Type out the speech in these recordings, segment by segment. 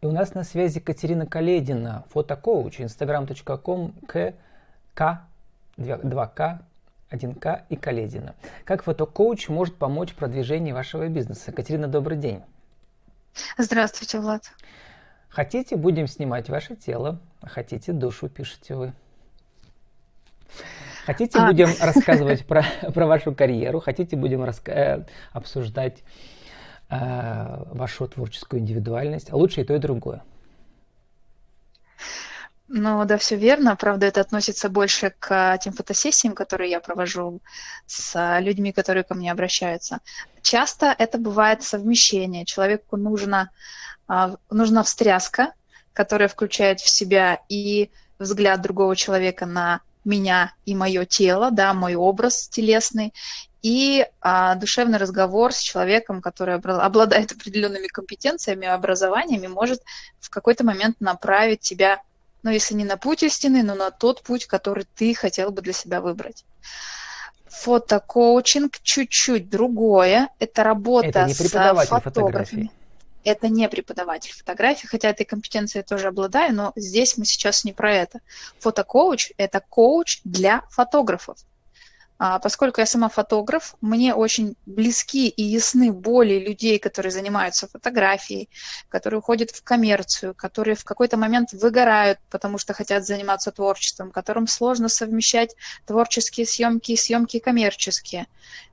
И у нас на связи Катерина Каледина, фотокоуч, instagram.com, к, к, 2к, 1к и Каледина. Как фотокоуч может помочь в продвижении вашего бизнеса? Катерина, добрый день. Здравствуйте, Влад. Хотите, будем снимать ваше тело, хотите, душу пишете вы. Хотите, а... будем рассказывать про, про вашу карьеру, хотите, будем раска- э, обсуждать вашу творческую индивидуальность, а лучше и то, и другое. Ну да, все верно. Правда, это относится больше к тем фотосессиям, которые я провожу с людьми, которые ко мне обращаются. Часто это бывает совмещение. Человеку нужно, а, нужна встряска, которая включает в себя и взгляд другого человека на меня и мое тело, да, мой образ телесный, и а, душевный разговор с человеком, который обладает определенными компетенциями, образованиями, может в какой-то момент направить тебя, ну, если не на путь истины, но на тот путь, который ты хотел бы для себя выбрать. Фотокоучинг чуть-чуть другое. Это работа это не с фотографией. Это не преподаватель фотографии, хотя этой компетенцией тоже обладаю, но здесь мы сейчас не про это. Фотокоуч – это коуч для фотографов. А, поскольку я сама фотограф, мне очень близки и ясны боли людей, которые занимаются фотографией, которые уходят в коммерцию, которые в какой-то момент выгорают, потому что хотят заниматься творчеством, которым сложно совмещать творческие съемки и съемки коммерческие,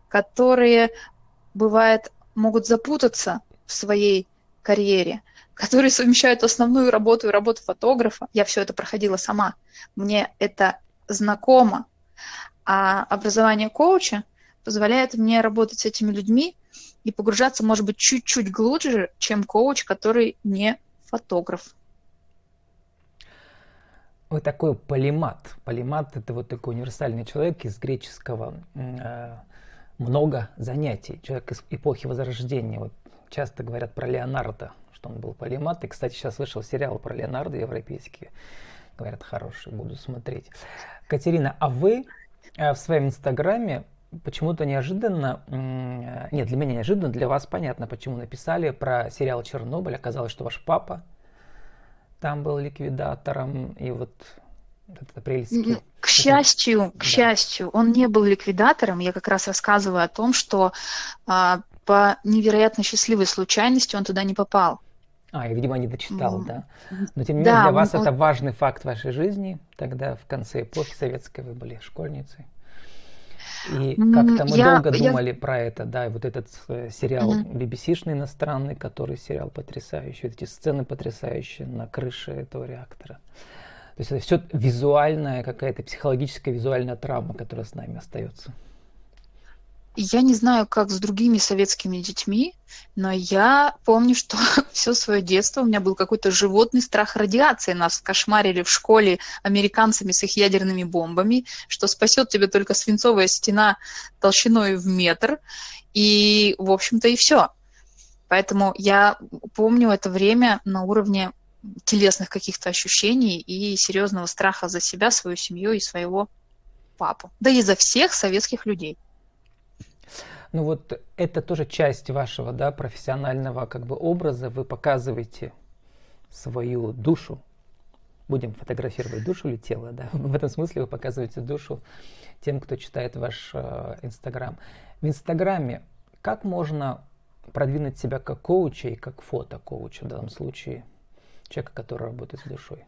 которые, бывает, могут запутаться в своей карьере, которые совмещают основную работу и работу фотографа. Я все это проходила сама. Мне это знакомо. А образование коуча позволяет мне работать с этими людьми и погружаться, может быть, чуть-чуть глубже, чем коуч, который не фотограф. Вы такой полимат. Полимат – это вот такой универсальный человек из греческого э, много занятий. Человек из эпохи Возрождения. Вот часто говорят про Леонардо, что он был полимат. И, кстати, сейчас вышел сериал про Леонардо европейский. Говорят, хороший, буду смотреть. Катерина, а вы в своем инстаграме почему-то неожиданно, нет, для меня неожиданно, для вас понятно, почему написали про сериал «Чернобыль». Оказалось, что ваш папа там был ликвидатором, и вот этот апрельский... К счастью, к да. счастью, он не был ликвидатором. Я как раз рассказываю о том, что а, по невероятно счастливой случайности он туда не попал. А, я, видимо, не дочитал, mm. да. Но тем не менее, да, для вас он... это важный факт вашей жизни. Тогда в конце эпохи советской вы были школьницей. И как-то мы я, долго я... думали про это, да, и вот этот э, сериал mm-hmm. BBC-шный иностранный, который сериал потрясающий, эти сцены потрясающие на крыше этого реактора. То есть это все визуальная какая-то психологическая визуальная травма, которая с нами остается. Я не знаю, как с другими советскими детьми, но я помню, что все свое детство у меня был какой-то животный страх радиации. Нас кошмарили в школе американцами с их ядерными бомбами, что спасет тебя только свинцовая стена толщиной в метр. И, в общем-то, и все. Поэтому я помню это время на уровне телесных каких-то ощущений и серьезного страха за себя, свою семью и своего папу. Да и за всех советских людей. Ну вот это тоже часть вашего да, профессионального как бы образа. Вы показываете свою душу. Будем фотографировать душу или тело, да? В этом смысле вы показываете душу тем, кто читает ваш э, Инстаграм. В Инстаграме как можно продвинуть себя как коуча и как фото-коуча в данном случае, человека, который работает с душой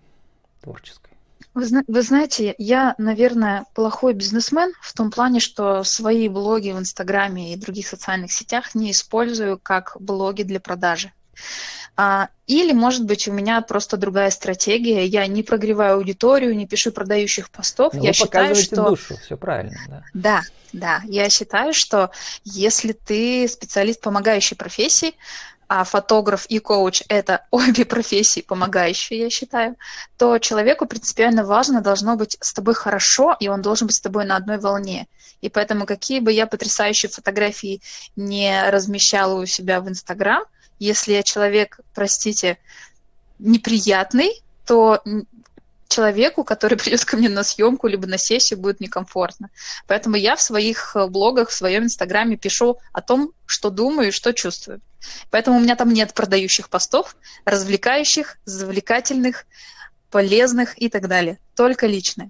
творческой? Вы, вы знаете, я, наверное, плохой бизнесмен в том плане, что свои блоги в Инстаграме и других социальных сетях не использую как блоги для продажи. А, или, может быть, у меня просто другая стратегия. Я не прогреваю аудиторию, не пишу продающих постов. Но я вы считаю, что душу, все правильно, да. Да, да. Я считаю, что если ты специалист помогающей профессии, а фотограф и коуч – это обе профессии помогающие, я считаю, то человеку принципиально важно должно быть с тобой хорошо, и он должен быть с тобой на одной волне. И поэтому какие бы я потрясающие фотографии не размещала у себя в Инстаграм, если я человек, простите, неприятный, то человеку, который придет ко мне на съемку либо на сессию, будет некомфортно. Поэтому я в своих э, блогах, в своем инстаграме пишу о том, что думаю и что чувствую. Поэтому у меня там нет продающих постов, развлекающих, завлекательных, полезных и так далее. Только личные.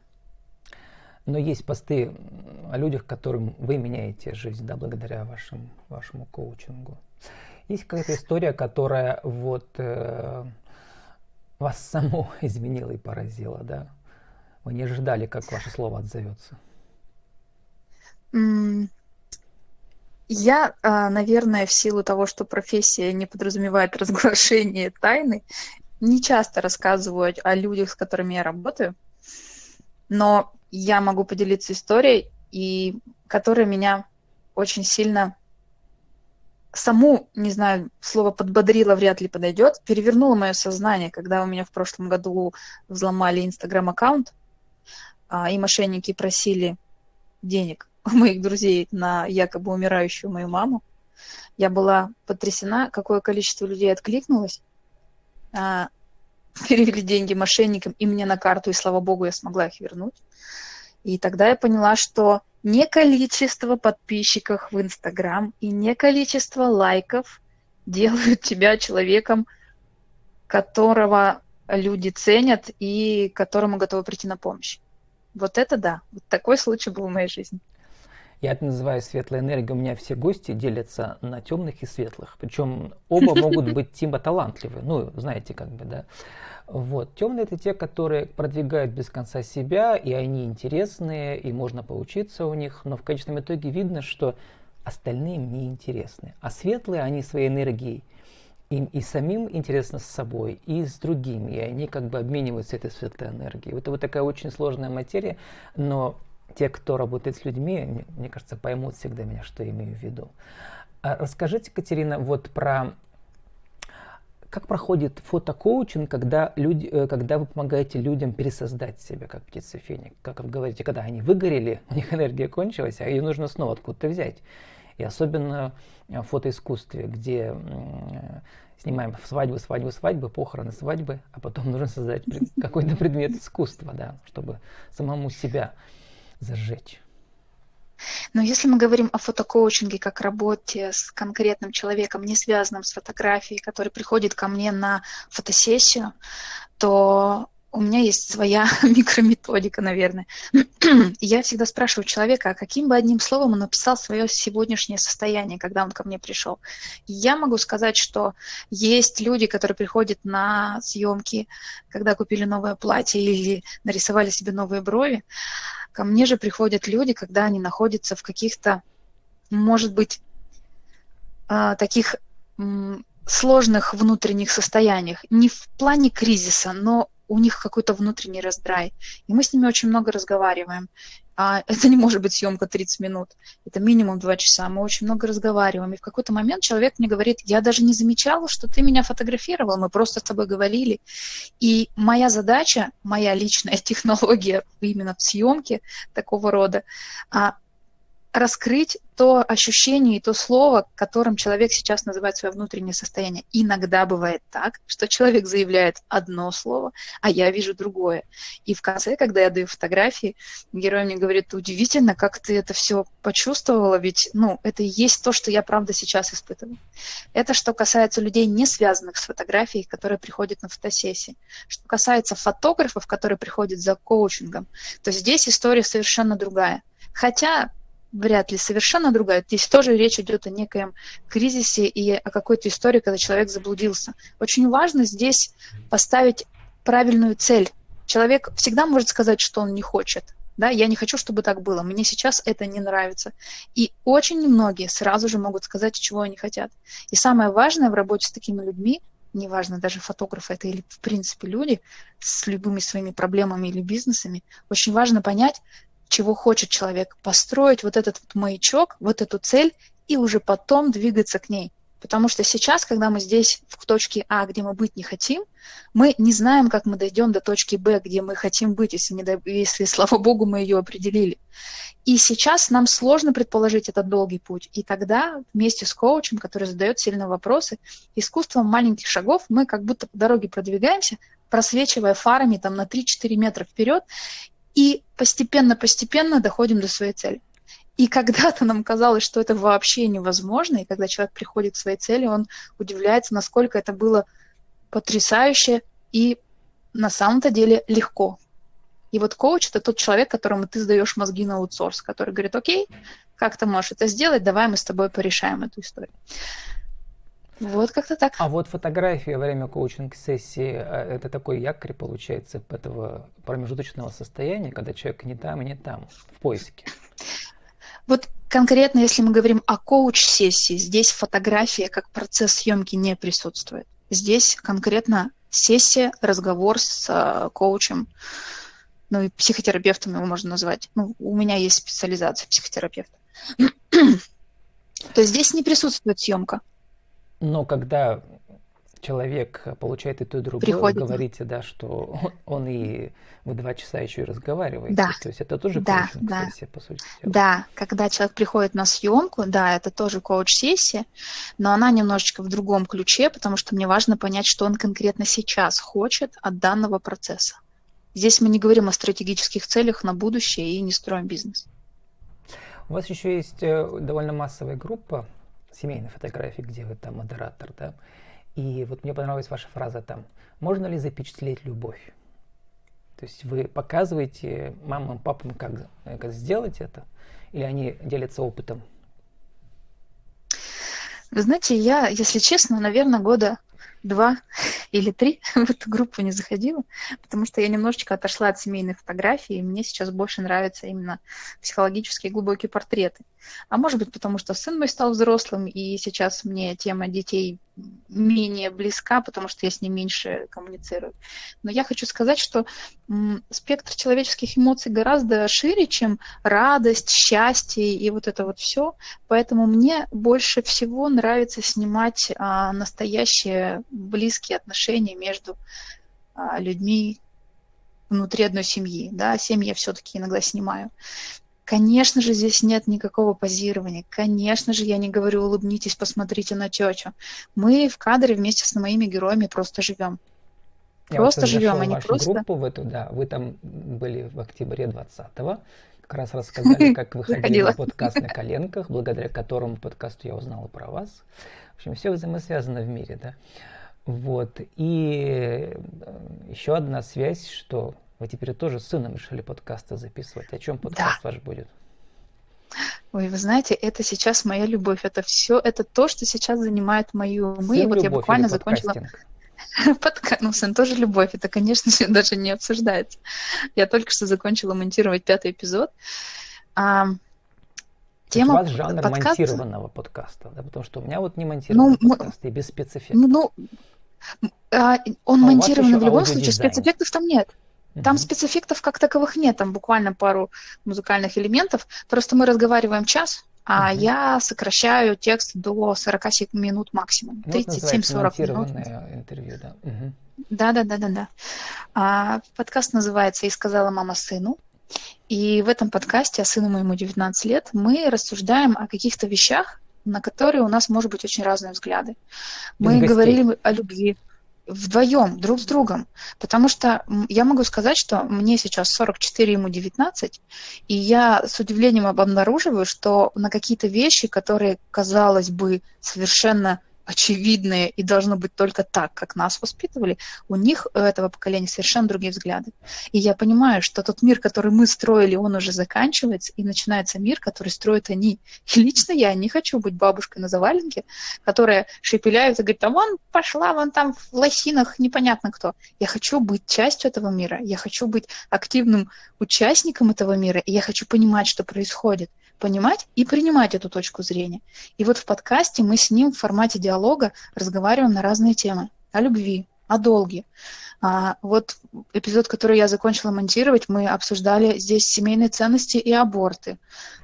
Но есть посты о людях, которым вы меняете жизнь, да, благодаря вашим, вашему коучингу. Есть какая-то история, которая вот э, вас саму изменила и поразила, да? Вы не ожидали, как ваше слово отзовется? Я, а, наверное, в силу того, что профессия не подразумевает разглашение тайны, не часто рассказываю о людях, с которыми я работаю, но я могу поделиться историей, и которая меня очень сильно саму, не знаю, слово подбодрила вряд ли подойдет, перевернула мое сознание, когда у меня в прошлом году взломали инстаграм-аккаунт, а, и мошенники просили денег у моих друзей на якобы умирающую мою маму. Я была потрясена, какое количество людей откликнулось. А, перевели деньги мошенникам и мне на карту, и слава богу, я смогла их вернуть. И тогда я поняла, что не количество подписчиков в Инстаграм и не количество лайков делают тебя человеком, которого люди ценят и которому готовы прийти на помощь. Вот это да, вот такой случай был в моей жизни. Я это называю светлой энергией. У меня все гости делятся на темных и светлых. Причем оба могут быть типа талантливы. Ну, знаете, как бы, да. Вот. Темные это те, которые продвигают без конца себя, и они интересные, и можно поучиться у них, но в конечном итоге видно, что остальные им не интересны. А светлые, они своей энергией, им и самим интересно с собой, и с другими, и они как бы обмениваются этой светлой энергией. Это вот такая очень сложная материя, но те, кто работает с людьми, мне кажется, поймут всегда меня, что я имею в виду. А расскажите, Катерина, вот про как проходит фотокоучинг, когда, люди, э, когда вы помогаете людям пересоздать себя, как птица феник? Как вы говорите, когда они выгорели, у них энергия кончилась, а ее нужно снова откуда-то взять. И особенно в фотоискусстве, где снимаем свадьбы, свадьбы, свадьбы, похороны, свадьбы, а потом нужно создать какой-то предмет искусства, да, чтобы самому себя зажечь. Но если мы говорим о фотокоучинге как работе с конкретным человеком, не связанным с фотографией, который приходит ко мне на фотосессию, то у меня есть своя микрометодика, наверное. Я всегда спрашиваю человека, а каким бы одним словом он написал свое сегодняшнее состояние, когда он ко мне пришел. я могу сказать, что есть люди, которые приходят на съемки, когда купили новое платье или нарисовали себе новые брови, Ко мне же приходят люди, когда они находятся в каких-то, может быть, а, таких сложных внутренних состояниях. Не в плане кризиса, но у них какой-то внутренний раздрай. И мы с ними очень много разговариваем. А это не может быть съемка 30 минут, это минимум 2 часа. Мы очень много разговариваем. И в какой-то момент человек мне говорит, я даже не замечала, что ты меня фотографировал, мы просто с тобой говорили. И моя задача, моя личная технология именно в съемке такого рода, а, раскрыть то ощущение и то слово, которым человек сейчас называет свое внутреннее состояние. Иногда бывает так, что человек заявляет одно слово, а я вижу другое. И в конце, когда я даю фотографии, герой мне говорит, удивительно, как ты это все почувствовала, ведь ну, это и есть то, что я правда сейчас испытываю. Это что касается людей, не связанных с фотографией, которые приходят на фотосессии. Что касается фотографов, которые приходят за коучингом, то здесь история совершенно другая. Хотя вряд ли совершенно другая. Здесь тоже речь идет о некоем кризисе и о какой-то истории, когда человек заблудился. Очень важно здесь поставить правильную цель. Человек всегда может сказать, что он не хочет. Да, я не хочу, чтобы так было. Мне сейчас это не нравится. И очень немногие сразу же могут сказать, чего они хотят. И самое важное в работе с такими людьми, неважно, даже фотографы это или в принципе люди с любыми своими проблемами или бизнесами, очень важно понять, чего хочет человек, построить вот этот вот маячок, вот эту цель и уже потом двигаться к ней. Потому что сейчас, когда мы здесь в точке А, где мы быть не хотим, мы не знаем, как мы дойдем до точки Б, где мы хотим быть, если, не, если слава богу, мы ее определили. И сейчас нам сложно предположить этот долгий путь. И тогда вместе с коучем, который задает сильные вопросы, искусством маленьких шагов мы как будто по дороге продвигаемся, просвечивая фарами там на 3-4 метра вперед, и постепенно-постепенно доходим до своей цели. И когда-то нам казалось, что это вообще невозможно, и когда человек приходит к своей цели, он удивляется, насколько это было потрясающе и на самом-то деле легко. И вот коуч – это тот человек, которому ты сдаешь мозги на аутсорс, который говорит, окей, как ты можешь это сделать, давай мы с тобой порешаем эту историю. Вот как-то так. А вот фотографии во время коучинг-сессии э, – это такой якорь, получается, этого промежуточного состояния, когда человек не там и не там, в поиске. Вот конкретно, если мы говорим о коуч-сессии, здесь фотография как процесс съемки не присутствует. Здесь конкретно сессия, разговор с э, коучем, ну и психотерапевтом его можно назвать. Ну, у меня есть специализация психотерапевта. То есть здесь не присутствует съемка. Но когда человек получает и то, и другое, Приходит. говорите, да, что он и вы два часа еще и разговариваете. Да. То есть это тоже да, коуч-сессия, да. по сути дела. Да, когда человек приходит на съемку, да, это тоже коуч-сессия, но она немножечко в другом ключе, потому что мне важно понять, что он конкретно сейчас хочет от данного процесса. Здесь мы не говорим о стратегических целях на будущее и не строим бизнес. У вас еще есть э, довольно массовая группа семейной фотографии, где вы там модератор, да? И вот мне понравилась ваша фраза там. Можно ли запечатлеть любовь? То есть вы показываете мамам, папам, как, как сделать это? Или они делятся опытом? Вы знаете, я, если честно, наверное, года два или три в эту группу не заходила, потому что я немножечко отошла от семейной фотографии, и мне сейчас больше нравятся именно психологические глубокие портреты. А может быть, потому что сын мой стал взрослым, и сейчас мне тема детей менее близка, потому что я с ним меньше коммуницирую. Но я хочу сказать, что спектр человеческих эмоций гораздо шире, чем радость, счастье и вот это вот все. Поэтому мне больше всего нравится снимать а, настоящие близкие отношения между а, людьми внутри одной семьи. Да, семьи я все-таки иногда снимаю. Конечно же, здесь нет никакого позирования. Конечно же, я не говорю, улыбнитесь, посмотрите на тетю. Мы в кадре вместе с моими героями просто живем. Я просто вот живем, а не просто... группу в эту, да, вы там были в октябре 20-го, как раз рассказали, как выходили на подкаст на коленках, благодаря которому подкасту я узнала про вас. В общем, все взаимосвязано в мире, да. Вот. И э, еще одна связь, что вы теперь тоже с сыном решили подкасты записывать. О чем подкаст да. ваш будет? Ой, вы знаете, это сейчас моя любовь. Это все, это то, что сейчас занимает мою умы. И вот я буквально закончила... Подка... Ну, сын тоже любовь. Это, конечно же, даже не обсуждается. Я только что закончила монтировать пятый эпизод. А, тема у вас жанр подкаста... монтированного подкаста, да? Потому что у меня вот не монтированный ну, подкаст и без спецэффектов. Ну, а, он а монтированный в любом случае, спецэффектов там нет. Там спецэффектов как таковых нет, там буквально пару музыкальных элементов. Просто мы разговариваем час, а угу. я сокращаю текст до 40 минут максимум. Ну, 37-40 минут. интервью, да. Угу. Да, да, да, да, да. А, подкаст называется «И сказала мама сыну». И в этом подкасте, а сыну моему 19 лет, мы рассуждаем о каких-то вещах, на которые у нас может быть очень разные взгляды. Мы говорили о любви, вдвоем, друг с другом. Потому что я могу сказать, что мне сейчас 44, ему 19, и я с удивлением обнаруживаю, что на какие-то вещи, которые, казалось бы, совершенно очевидные и должно быть только так, как нас воспитывали, у них, у этого поколения, совершенно другие взгляды. И я понимаю, что тот мир, который мы строили, он уже заканчивается, и начинается мир, который строят они. И лично я не хочу быть бабушкой на заваленке, которая шепеляет и говорит, а вон пошла, вон там в лосинах, непонятно кто. Я хочу быть частью этого мира, я хочу быть активным участником этого мира, и я хочу понимать, что происходит понимать и принимать эту точку зрения. И вот в подкасте мы с ним в формате диалога разговариваем на разные темы. О любви, о долге. А, вот эпизод, который я закончила монтировать, мы обсуждали здесь семейные ценности и аборты.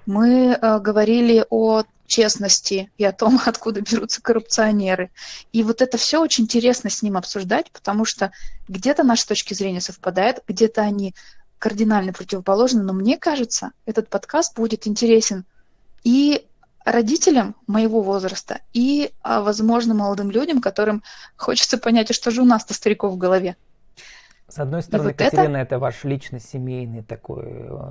Мы а, говорили о честности и о том, откуда берутся коррупционеры. И вот это все очень интересно с ним обсуждать, потому что где-то наши точки зрения совпадают, где-то они кардинально противоположны, но мне кажется, этот подкаст будет интересен и родителям моего возраста, и, а, возможно, молодым людям, которым хочется понять, а что же у нас-то стариков в голове. С одной стороны, вот Катерина, это... это ваш личный семейный такой э,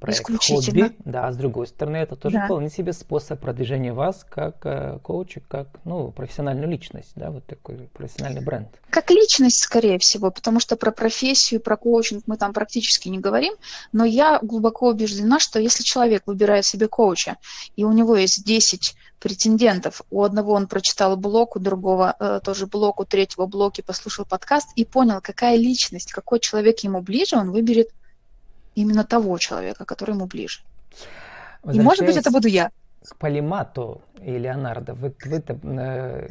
проект хобби, да, а с другой стороны, это тоже да. вполне себе способ продвижения вас как э, коуча, как ну, профессиональную личность, да, вот такой профессиональный бренд. Как личность, скорее всего, потому что про профессию, про коучинг мы там практически не говорим, но я глубоко убеждена, что если человек выбирает себе коуча, и у него есть 10 претендентов. У одного он прочитал блог, у другого э, тоже блог, у третьего блог и послушал подкаст и понял, какая личность, какой человек ему ближе, он выберет именно того человека, который ему ближе. И может быть это буду я. К Полимату и Леонардо, вы, вы э,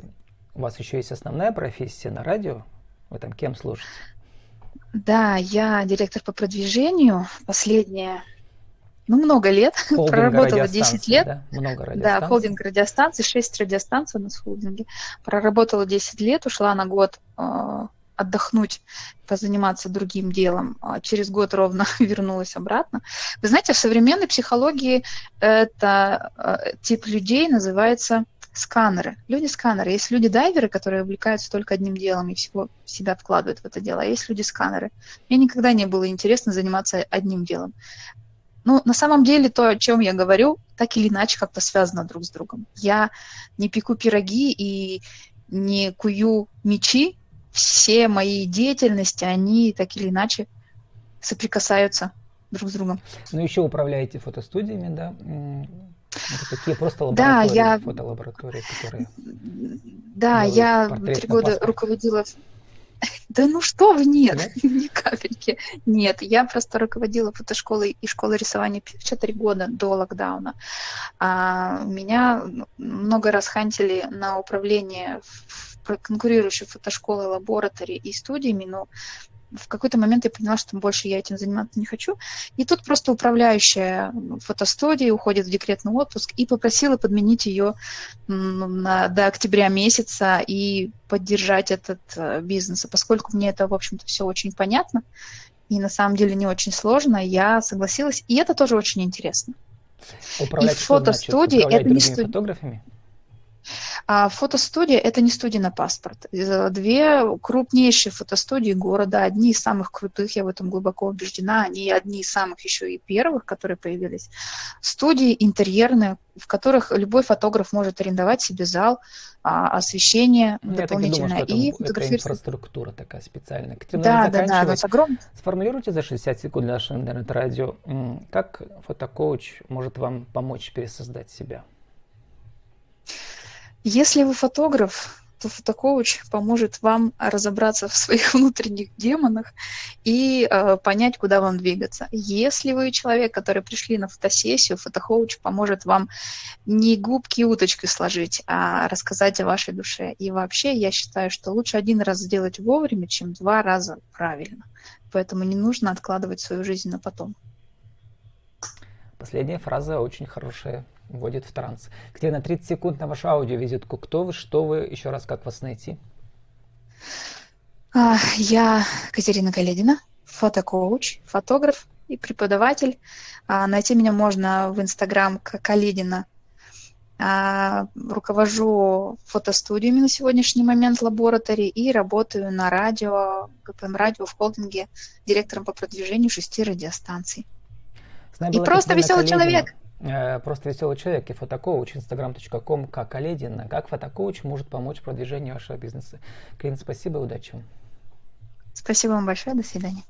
у вас еще есть основная профессия на радио? Вы там кем служите? Да, я директор по продвижению. Последние ну, много лет, холдинг проработала 10 лет. Да, много радиостанций. Да, холдинг радиостанций, 6 радиостанций у нас в холдинге. Проработала 10 лет, ушла на год э, отдохнуть, позаниматься другим делом. А через год ровно вернулась обратно. Вы знаете, в современной психологии это э, тип людей называется сканеры. Люди-сканеры. Есть люди-дайверы, которые увлекаются только одним делом и всего себя вкладывают в это дело. А есть люди-сканеры. Мне никогда не было интересно заниматься одним делом. Ну, на самом деле, то, о чем я говорю, так или иначе как-то связано друг с другом. Я не пеку пироги и не кую мечи. Все мои деятельности, они так или иначе соприкасаются друг с другом. Ну, еще управляете фотостудиями, да? Это такие просто лаборатории, да, я... фотолаборатории, которые... Да, я три года руководила да ну что вы, нет, ни капельки. Нет, я просто руководила фотошколой и школой рисования 4 года до локдауна. А меня много раз хантили на управление конкурирующей фотошколой, лаборатории и студиями, но в какой-то момент я поняла, что больше я этим заниматься не хочу. И тут просто управляющая фотостудии уходит в декретный отпуск и попросила подменить ее на, до октября месяца и поддержать этот э, бизнес. И поскольку мне это, в общем-то, все очень понятно и на самом деле не очень сложно, я согласилась. И это тоже очень интересно. Управлять и фотостудии это не студия. фотографами? А фотостудия – это не студия на паспорт. Две крупнейшие фотостудии города, одни из самых крутых, я в этом глубоко убеждена, они одни из самых еще и первых, которые появились. Студии интерьерные, в которых любой фотограф может арендовать себе зал, а, освещение ну, дополнительное думаю, и это, это инфраструктура такая специальная. Катерина, да, да, да, это огромное. Сформулируйте за 60 секунд для нашего интернет-радио, как фотокоуч может вам помочь пересоздать себя? Если вы фотограф, то фотокоуч поможет вам разобраться в своих внутренних демонах и э, понять, куда вам двигаться. Если вы человек, который пришли на фотосессию, фотокоуч поможет вам не губки уточкой сложить, а рассказать о вашей душе. И вообще я считаю, что лучше один раз сделать вовремя, чем два раза правильно. Поэтому не нужно откладывать свою жизнь на потом. Последняя фраза очень хорошая вводит в транс. Где на 30 секунд на вашу аудиовизитку. Кто вы, что вы, еще раз, как вас найти? А, я Катерина Каледина, фотокоуч, фотограф и преподаватель. А, найти меня можно в Инстаграм Каледина. А, руковожу фотостудиями на сегодняшний момент лаборатории и работаю на радио, ГПМ радио в холдинге директором по продвижению шести радиостанций. И просто веселый Каледина. человек. Э, просто веселый человек и фотокоуч, instagram.com, как Оледина, как фотокоуч может помочь продвижению вашего бизнеса. Клин, спасибо и удачи вам. Спасибо вам большое, до свидания.